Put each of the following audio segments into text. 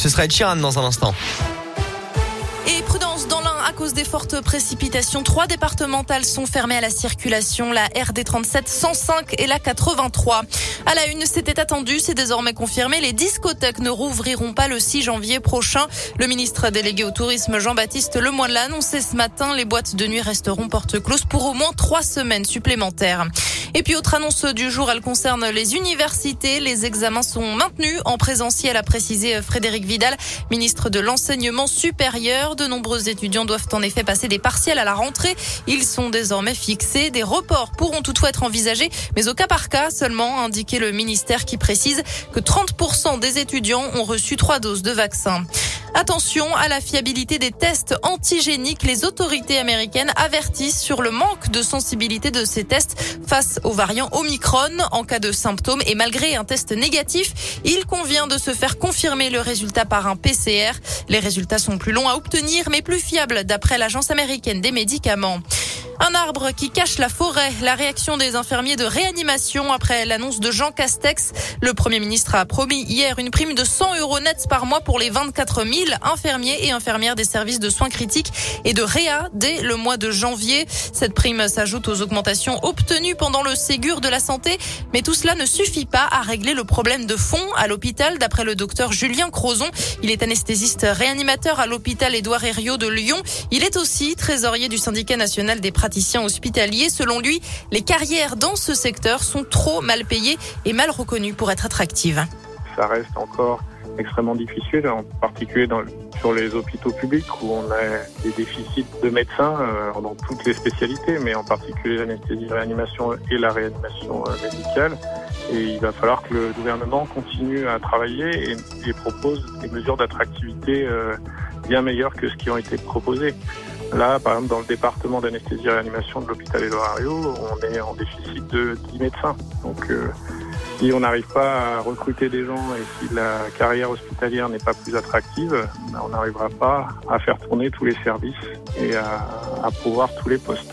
Ce sera Ed Sheeran dans un instant. Et prudence dans l'un à cause des fortes précipitations. Trois départementales sont fermées à la circulation, la RD 37, 105 et la 83. À la une, c'était attendu, c'est désormais confirmé. Les discothèques ne rouvriront pas le 6 janvier prochain. Le ministre délégué au tourisme Jean-Baptiste Lemoyne l'a annoncé ce matin. Les boîtes de nuit resteront porte close pour au moins trois semaines supplémentaires. Et puis autre annonce du jour, elle concerne les universités. Les examens sont maintenus en présentiel, a précisé Frédéric Vidal, ministre de l'enseignement supérieur. De nombreux étudiants doivent en effet passer des partiels à la rentrée. Ils sont désormais fixés. Des reports pourront toutefois être envisagés, mais au cas par cas seulement, indiqué le ministère qui précise que 30% des étudiants ont reçu trois doses de vaccin. Attention à la fiabilité des tests antigéniques. Les autorités américaines avertissent sur le manque de sensibilité de ces tests face aux variants Omicron. En cas de symptômes et malgré un test négatif, il convient de se faire confirmer le résultat par un PCR. Les résultats sont plus longs à obtenir mais plus fiables d'après l'Agence américaine des médicaments. Un arbre qui cache la forêt. La réaction des infirmiers de réanimation après l'annonce de Jean Castex. Le Premier ministre a promis hier une prime de 100 euros nets par mois pour les 24 000 infirmiers et infirmières des services de soins critiques et de réa dès le mois de janvier. Cette prime s'ajoute aux augmentations obtenues pendant le Ségur de la santé. Mais tout cela ne suffit pas à régler le problème de fond à l'hôpital, d'après le docteur Julien Crozon. Il est anesthésiste réanimateur à l'hôpital Édouard Herriot de Lyon. Il est aussi trésorier du syndicat national des praticiens hospitalier. Selon lui, les carrières dans ce secteur sont trop mal payées et mal reconnues pour être attractives. Ça reste encore extrêmement difficile, en particulier sur les hôpitaux publics où on a des déficits de médecins euh, dans toutes les spécialités, mais en particulier l'anesthésie réanimation et la réanimation euh, médicale. Et il va falloir que le gouvernement continue à travailler et, et propose des mesures d'attractivité euh, bien meilleures que ce qui ont été proposées. Là, par exemple, dans le département d'anesthésie et réanimation de l'hôpital Édouard on est en déficit de 10 médecins. Donc, euh, si on n'arrive pas à recruter des gens et si la carrière hospitalière n'est pas plus attractive, ben, on n'arrivera pas à faire tourner tous les services et à, à pouvoir tous les postes.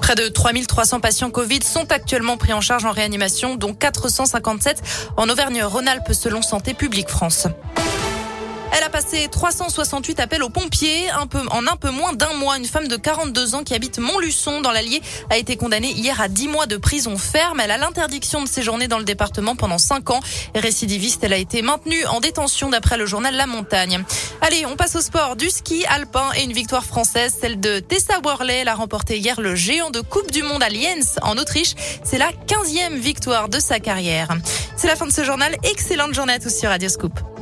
Près de 3300 patients Covid sont actuellement pris en charge en réanimation, dont 457 en Auvergne-Rhône-Alpes selon Santé publique France. Elle a passé 368 appels aux pompiers un peu, en un peu moins d'un mois. Une femme de 42 ans qui habite Montluçon dans l'Allier a été condamnée hier à 10 mois de prison ferme. Elle a l'interdiction de séjourner dans le département pendant 5 ans. Récidiviste, elle a été maintenue en détention d'après le journal La Montagne. Allez, on passe au sport. Du ski alpin et une victoire française, celle de Tessa Worley. Elle a remporté hier le géant de Coupe du Monde à Lienz en Autriche. C'est la 15e victoire de sa carrière. C'est la fin de ce journal. Excellente journée à tous sur Radio Scoop.